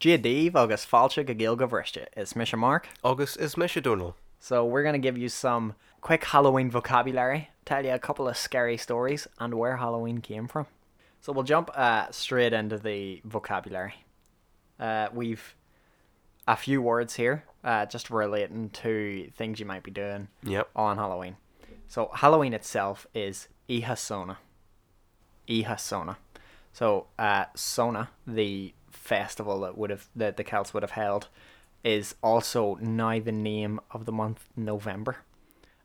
GD agus fáilte go ggéal go is mis Mark. August is Misha Donal. So we're gonna give you some quick Halloween vocabulary, tell you a couple of scary stories, and where Halloween came from. So we'll jump uh, straight into the vocabulary. Uh, we've a few words here, uh, just relating to things you might be doing Yep. on Halloween. So Halloween itself is Ihasona. Ihasona. So uh, Sona, the festival that would have that the Celts would have held, is also now the name of the month November.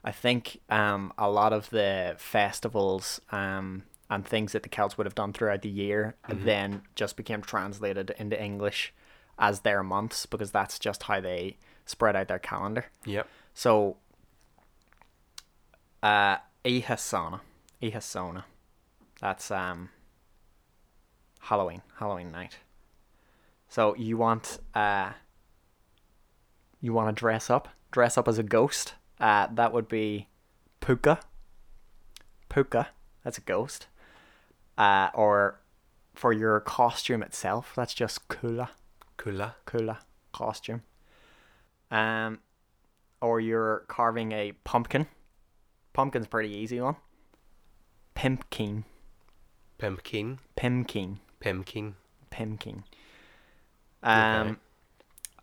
I think um, a lot of the festivals um, and things that the Celts would have done throughout the year then just became translated into English as their months because that's just how they spread out their calendar. Yep. So, uh, Ihasana, Ihasona, that's um, Halloween, Halloween night. So you want uh, you want to dress up, dress up as a ghost. Uh, that would be Puka. Puka, that's a ghost. Uh, or for your costume itself, that's just Kula Kula. cooler costume. Um, or you're carving a pumpkin. Pumpkin's a pretty easy one. Pimpkin, Pimpkin. Pimkin, Pimkin. Pimkin. Um, Okay.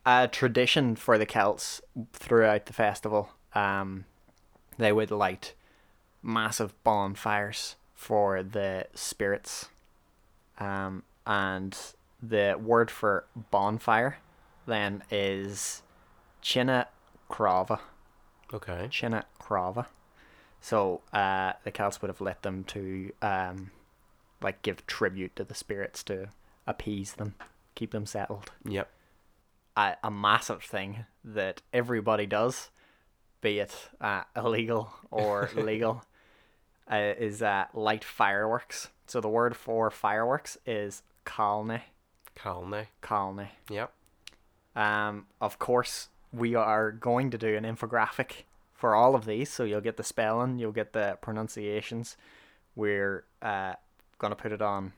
a tradition for the Celts throughout the festival. Um, they would light massive bonfires for the spirits. Um, and the word for bonfire then is China Crava. Okay. China Crava. So uh, the Celts would have lit them to um, like give tribute to the spirits to appease them, keep them settled Yep. a, a massive thing that everybody does, be it uh, illegal or legal, uh, is uh, light fireworks. So the word for fireworks is kalne, Kalne. kalne. Yep. Um, of course, we are going to do an infographic for all of these, so you'll get the spelling, you'll get the pronunciations. We're uh, gonna put it on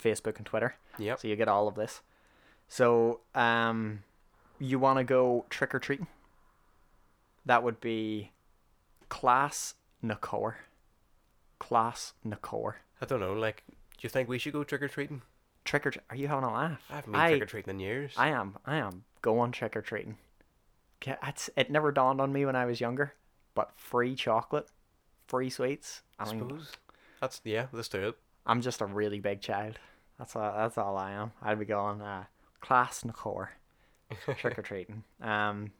Facebook and Twitter. Yep. So you get all of this. So um, you want to go trick or treating? That would be class Nakor. Class Nakor. I don't know. Like, do you think we should go trick or treating? Trick or Are you having a laugh? I haven't been trick or treating in years. I am. I am going trick or treating. It's, it never dawned on me when I was younger, but free chocolate, free sweets. I I mean, suppose. That's yeah. Let's do it. I'm just a really big child. That's all. That's all I am. I'd be going uh, class Nakor, trick or treating. Um,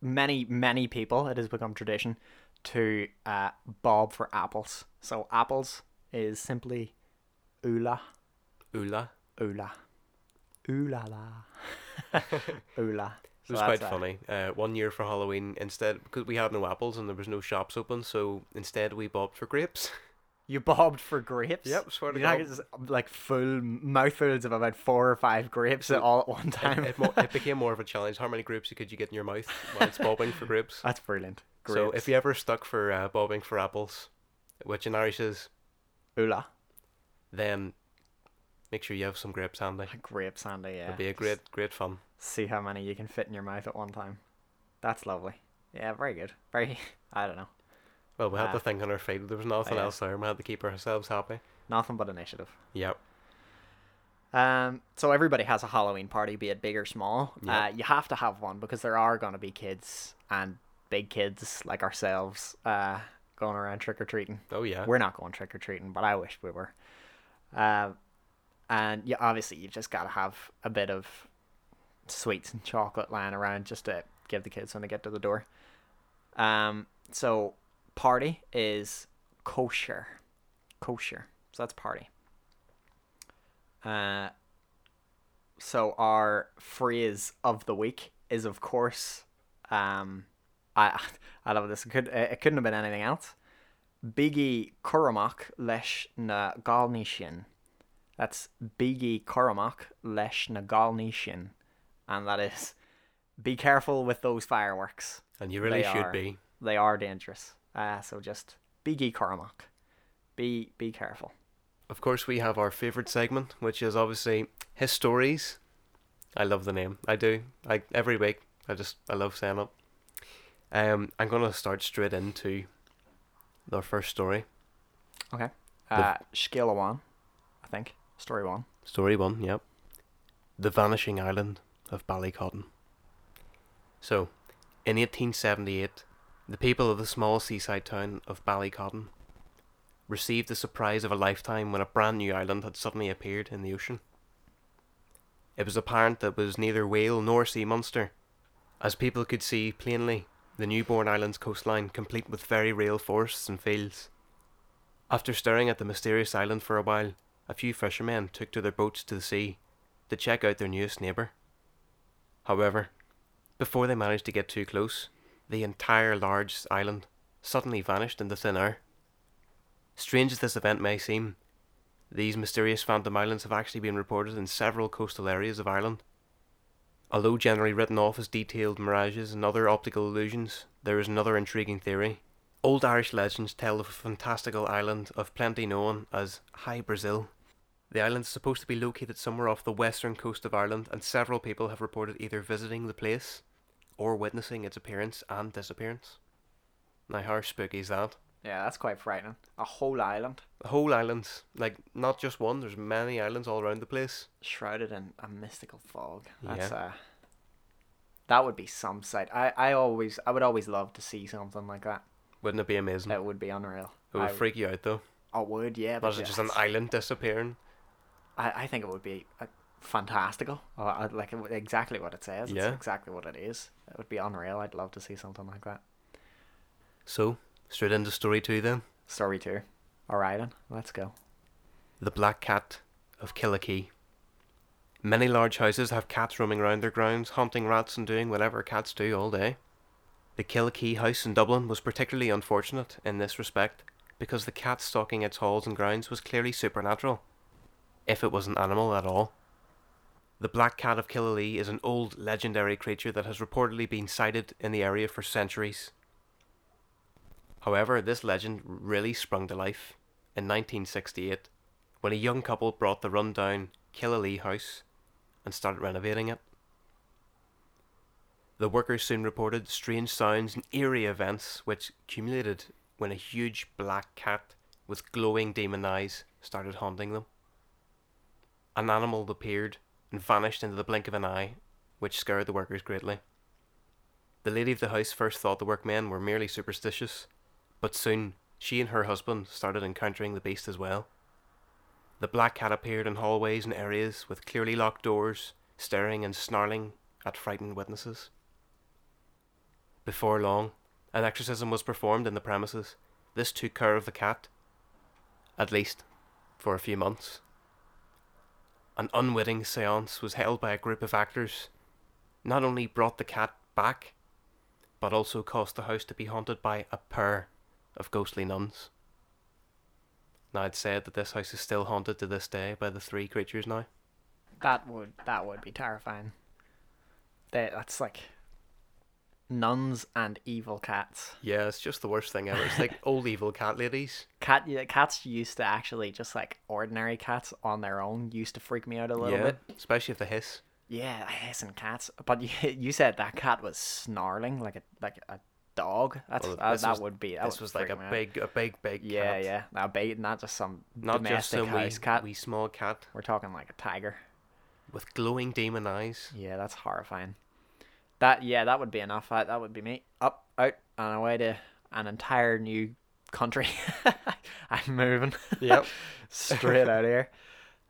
many many people it has become tradition to uh, bob for apples. So apples is simply oola Ula. oola oola la oola. It was quite funny. Uh, one year for Halloween, instead because we had no apples and there was no shops open, so instead we bobbed for grapes. You bobbed for grapes. Yep, swear to You know, God. like full mouthfuls of about four or five grapes all at one time. it, it, it became more of a challenge. How many grapes could you get in your mouth while it's bobbing for grapes? That's brilliant. Grapes. So if you ever stuck for uh, bobbing for apples, which in Irish is, oola. then make sure you have some grapes handy. Grapes, Andy. Yeah. It'll be a great, great fun. See how many you can fit in your mouth at one time. That's lovely. Yeah, very good. Very. I don't know. Well, we had to think on our feet. There was nothing yeah. else there. We had to keep ourselves happy. Nothing but initiative. Yep. Um. So everybody has a Halloween party, be it big or small. Yeah. Uh, you have to have one because there are going to be kids and big kids like ourselves. Uh, going around trick or treating. Oh yeah. We're not going trick or treating, but I wish we were. Um, and yeah, obviously you just gotta have a bit of sweets and chocolate lying around just to give the kids when they get to the door. Um, so party is kosher, kosher. So that's party. Uh, so our phrase of the week is of course, um, I I love this. It could it couldn't have been anything else. Biggie Kuramak lesh na galnishin. That's Biggie Kuramak lesh na galnishin. And that is be careful with those fireworks. and you really They should are. be. They are dangerous. Uh, so just be Biggie Kuramak. Be be careful. Of course, we have our favorite segment, which is obviously His stories, I love the name. I do. I every week. I just I love saying it. Um, I'm gonna start straight into our first story. Okay. Uh, scale of one, I think. Story one. Story one, yep. The Vanishing Island of Ballycotton. So, in 1878, the people of the small seaside town of Ballycotton received the surprise of a lifetime when a brand new island had suddenly appeared in the ocean. It was apparent that it was neither whale nor sea monster, as people could see plainly the newborn island's coastline complete with very real forests and fields. After staring at the mysterious island for a while, a few fishermen took to their boats to the sea to check out their newest neighbour. However, before they managed to get too close, the entire large island suddenly vanished into thin air. Strange as this event may seem, these mysterious phantom islands have actually been reported in several coastal areas of Ireland. Although generally written off as detailed mirages and other optical illusions, there is another intriguing theory. Old Irish legends tell of a fantastical island of plenty known as Hy-Brasil. The island is supposed to be located somewhere off the western coast of Ireland, and several people have reported either visiting the place or witnessing its appearance and disappearance. Now, how spooky is that? Yeah, that's quite frightening. A whole island A whole island, like not just one, there's many islands all around the place. shrouded in a mystical fog. Yeah. That's uh that would be some sight. I, I always I would always love to see something like that. Wouldn't it be amazing? It would be unreal. It would I, freak you out though. I would, yeah. But Imagine just an island disappearing. I, I think it would be uh, fantastical. Uh, like exactly what it says. Yeah. It's exactly what it is. It would be unreal. I'd love to see something like that. So, straight into story two then. Story two. Alright then, let's go. The Black Cat of Killakee. Many large houses have cats roaming around their grounds, hunting rats and doing whatever cats do all day. The Killakee house in Dublin was particularly unfortunate in this respect because the cat stalking its halls and grounds was clearly supernatural, if it was an animal at all. The Black Cat of Killalea is an old legendary creature that has reportedly been sighted in the area for centuries. However, this legend really sprung to life in 1968 when a young couple brought the rundown Killalea house and started renovating it. The workers soon reported strange sounds and eerie events which accumulated when a huge black cat with glowing demon eyes started haunting them. An animal appeared and vanished into the blink of an eye, which scared the workers greatly. The lady of the house first thought the workmen were merely superstitious, but soon she and her husband started encountering the beast as well. The black cat appeared in hallways and areas with clearly locked doors, staring and snarling at frightened witnesses. Before long, an exorcism was performed in the premises. This took care of the cat, at least for a few months. An unwitting seance was held by a group of actors. Not only brought the cat back, but also caused the house to be haunted by a pair of ghostly nuns. Now, it's said that this house is still haunted to this day by the three creatures now. That would that would be terrifying. That that's like nuns and evil cats. Yeah, it's just the worst thing ever. It's like old evil cat ladies. Cat yeah, cats used to actually just like ordinary cats on their own used to freak me out a little yeah, bit. especially if they hiss. Yeah, hissing cats. But you you said that cat was snarling like a like a dog. That's Well, uh, that, that was- would be that this was like a out. big, a big, big. yeah cat. yeah now bait not just some Not just some wee, cat. wee small cat We're talking like a tiger. with glowing demon eyes. Yeah, that's horrifying. That yeah, that would be enough. That that would be me. Up, out, and away to an entire new country. I'm moving. Yep. Straight out of here.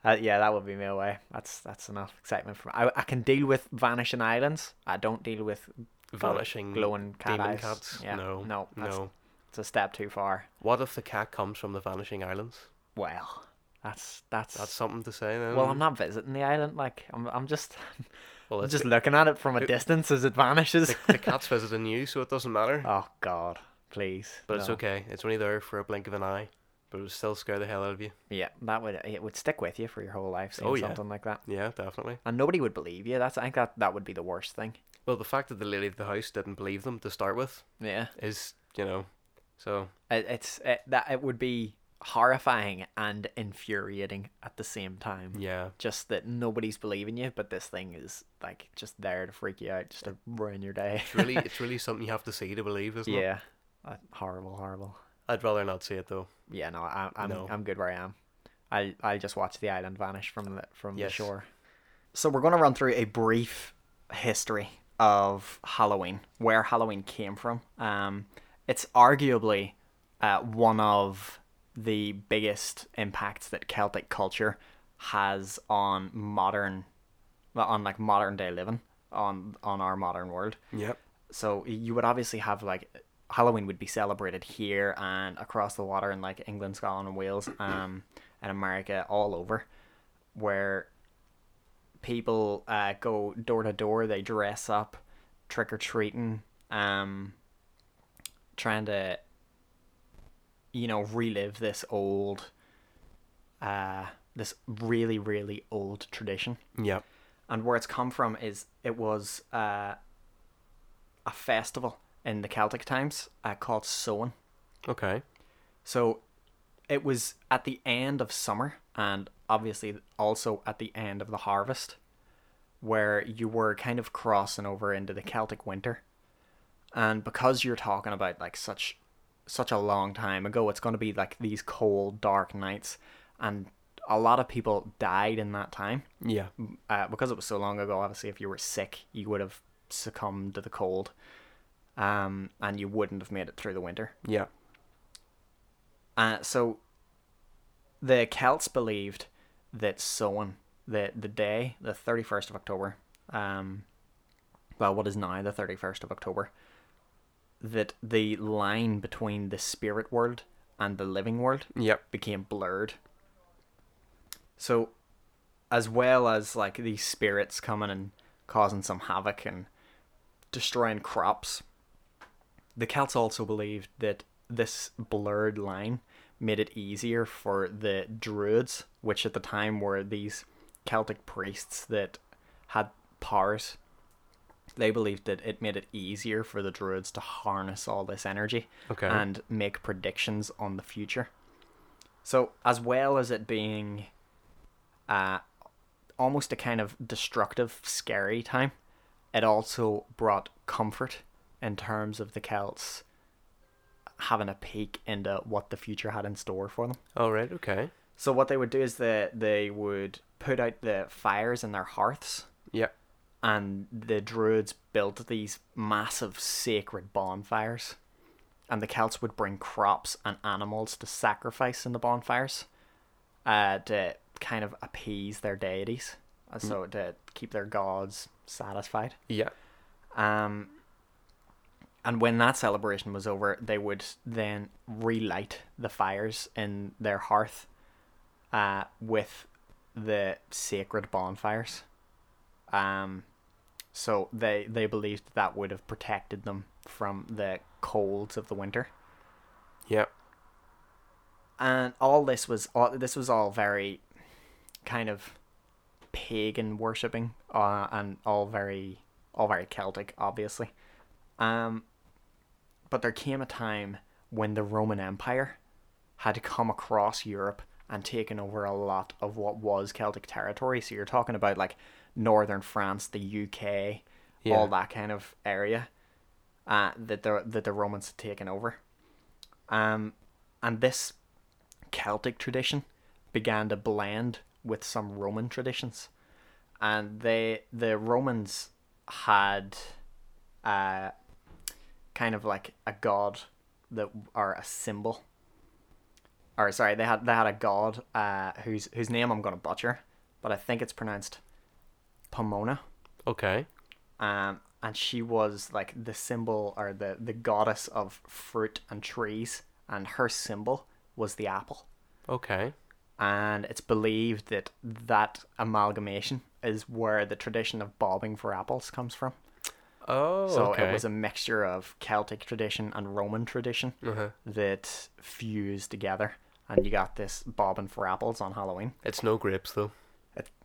Uh, yeah, that would be me away. That's that's enough excitement for me. I, I can deal with vanishing islands. I don't deal with Vanishing glowing cat demon eyes. cats. Yeah, no, no, that's, no. It's a step too far. What if the cat comes from the Vanishing Islands? Well, that's that's. That's something to say. Then. well, I'm not visiting the island. Like I'm, I'm just, Well, just looking at it from a it- distance as it vanishes. the, the cat's visiting you, so it doesn't matter. Oh God, please. but it's okay. It's only there for a blink of an eye, but it would still scare the hell out of you. Yeah, that would it would stick with you for your whole life. Seeing Oh, yeah. something like that, Yeah, definitely. and nobody would believe you. That's I think that that would be the worst thing. Well, the fact that the lady of the house didn't believe them to start with Yeah, is, you know, so it, it's it, that it would be horrifying and infuriating at the same time. Yeah. Just that nobody's believing you, but this thing is like just there to freak you out, just to ruin your day. It's really it's really something you have to see to believe, isn't it? yeah, Uh, horrible, horrible. I'd rather not see it though. Yeah, no, I, I'm No. I'm good where I am. I I just watch the island vanish from the from Yes. the shore. So we're going to run through a brief history of Halloween, where Halloween came from. Um, it's arguably uh, one of the biggest impacts that Celtic culture has on modern, on like modern day living on on our modern world. Yep. So you would obviously have like Halloween would be celebrated here and across the water in like England, Scotland, and Wales, um, and America, all over, where people uh, go door to door. They dress up, trick or treating, um, trying to, you know, relive this old, uh, this really really old tradition Yep. and where it's come from is it was uh, a festival in the Celtic times uh, called Samhain. Okay. So it was at the end of summer and obviously also at the end of the harvest where you were kind of crossing over into the Celtic winter. And because you're talking about like such such a long time ago, it's going to be like these cold dark nights and a lot of people died in that time Yeah. uh, because it was so long ago, obviously, if you were sick, you would have succumbed to the cold, um, and you wouldn't have made it through the winter. Yeah. Uh, so the Celts believed that Samhain, the the day, the thirty first of October, um, well, what is now the thirty first of October, that the line between the spirit world and the living world Yep. became blurred. So, as well as like these spirits coming and causing some havoc and destroying crops, the Celts also believed that this blurred line made it easier for the Druids, which at the time were these Celtic priests that had powers. They believed that it made it easier for the Druids to harness all this energy Okay. and make predictions on the future. So, as well as it being uh, almost a kind of destructive, scary time, it also brought comfort in terms of the Celts having a peek into what the future had in store for them. All right. Okay. So, what they would do is that they would put out the fires in their hearths Yep. And the druids built these massive sacred bonfires and the celts would bring crops and animals to sacrifice in the bonfires uh, to kind of appease their deities uh, so to keep their gods satisfied Yeah. um, and when that celebration was over, they would then relight the fires in their hearth uh, with the sacred bonfires. Um, so they they believed that would have protected them from the colds of the winter. Yep. And all this was all this was all very kind of pagan worshipping, uh, and all very all very Celtic, obviously. Um, but there came a time when the Roman Empire had come across Europe and taken over a lot of what was Celtic territory. So you're talking about like northern France, the UK, Yeah. all that kind of area uh, that the that the Romans had taken over. Um, and this Celtic tradition began to blend with some Roman traditions, and they the Romans had uh, kind of like a god that or a symbol. Or sorry, they had they had a god uh, whose whose name I'm gonna butcher, but I think it's pronounced Pomona Okay. um, and she was like the symbol or the the goddess of fruit and trees, and her symbol was the apple. Okay. And it's believed that that amalgamation is where the tradition of bobbing for apples comes from. Oh. so okay. it was a mixture of Celtic tradition and Roman tradition Uh-huh. that fused together, and you got this bobbing for apples on Halloween. It's no grapes though.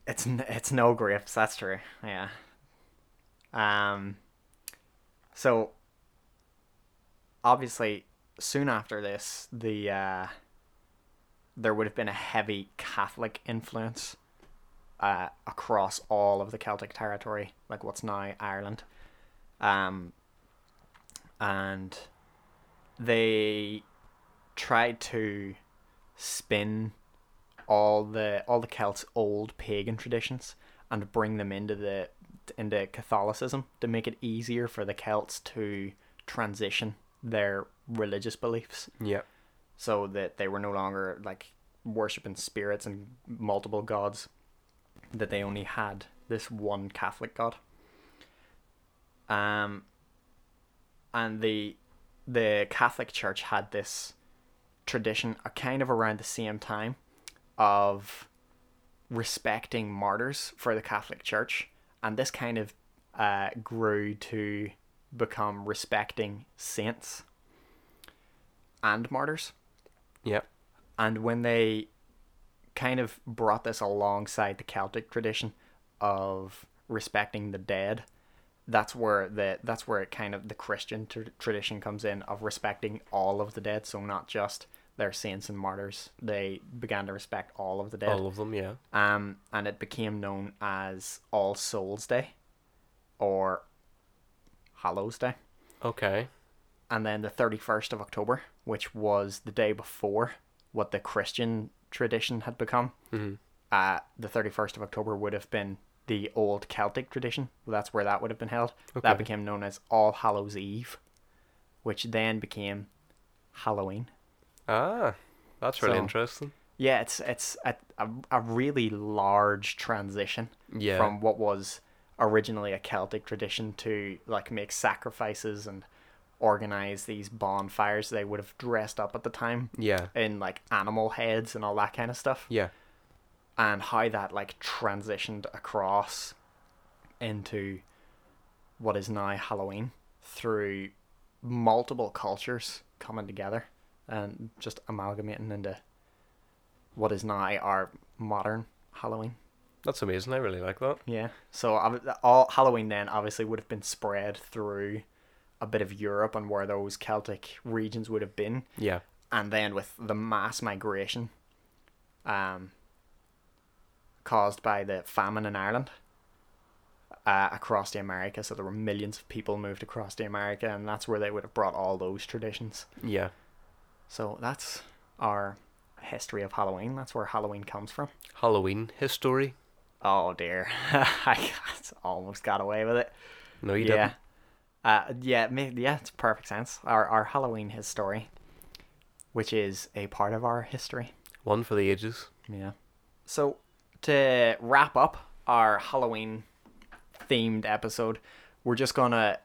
It, it's it's no grapes. That's true. Yeah. Um. So. Obviously, soon after this, the uh, there would have been a heavy Catholic influence uh, across all of the Celtic territory, like what's now Ireland. Um, and they tried to spin all the all the Celts' old pagan traditions and bring them into the into Catholicism to make it easier for the Celts to transition their religious beliefs Yeah. so that they were no longer like worshiping spirits and multiple gods that they only had this one catholic god um and the the catholic church had this tradition uh, kind of around the same time of respecting martyrs for the catholic church. And this kind of uh, grew to become respecting saints and martyrs. Yeah. and when they kind of brought this alongside the Celtic tradition of respecting the dead, that's where the that's where it kind of the Christian tr- tradition comes in of respecting all of the dead, so not just their saints and martyrs. They began to respect all of the dead. All of them, yeah. Um, and it became known as All Souls Day, or Hallows Day Okay. and then the 31st of October, which was the day before what the Christian tradition had become. Mhm. Uh, the 31st of October would have been the old Celtic tradition. That's where that would have been held. Okay. That became known as All Hallows Eve, which then became Halloween. Ah, that's really So- interesting. Yeah, it's it's a, a, a really large transition Yeah. from what was originally a Celtic tradition to like make sacrifices and organize these bonfires. They would have dressed up at the time Yeah. in like animal heads and all that kind of stuff, Yeah. and how that like transitioned across into what is now Halloween through multiple cultures coming together and just amalgamating into what is now our modern Halloween. That's amazing. I really like that. Yeah. So all Halloween then obviously would have been spread through a bit of Europe and where those Celtic regions would have been, Yeah. and then with the mass migration, um, caused by the famine in Ireland. Uh, across the America, so there were millions of people moved across the America, and that's where they would have brought all those traditions. Yeah. So that's our history of Halloween. That's where Halloween comes from. Halloween history. Oh dear, I almost got away with it. No, you yeah. didn't. Uh, yeah, yeah, it's perfect sense. Our our Halloween history, which is a part of our history. One for the ages. Yeah. So to wrap up our Halloween themed episode, we're just gonna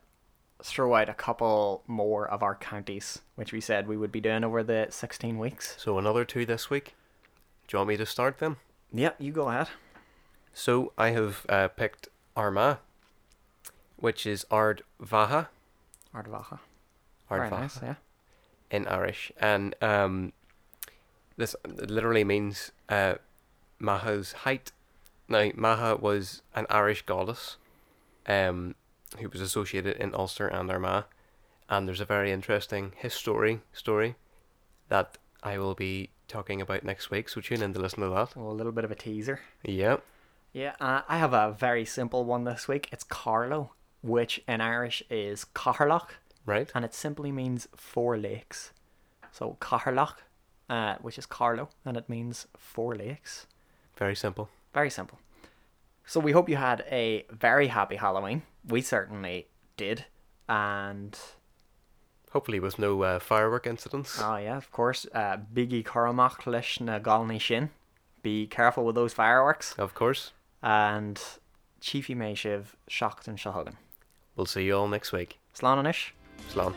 throw out a couple more of our counties, which we said we would be doing over the sixteen weeks. So another two this week. Do you want me to start them? Yep, you go ahead. So I have uh, picked Armagh, which is Ard Vaha, Ardvacha. Ard Very Vaha nice, yeah. in Irish, and um, this literally means uh, Macha's height. Now Macha was an Irish goddess, um, who was associated in Ulster and Armagh, and there's a very interesting history story that I will be talking about next week. So tune in to listen to that. Well, a little bit of a teaser. Yeah. Yeah, uh, I have a very simple one this week. It's Carlow, which in Irish is Caherloch, Right. and it simply means four lakes. So Caherloch, uh, which is Carlow, and it means four lakes. Very simple. Very simple. So we hope you had a very happy Halloween. We certainly did. And Hopefully, with no uh, firework incidents. oh yeah, of course, uh, Biggie Lish na Galni Shin. Be careful with those fireworks. Of course. And Chiefy Mayshiv shocked and Shahagan. We'll see you all next week. Slán. Slán.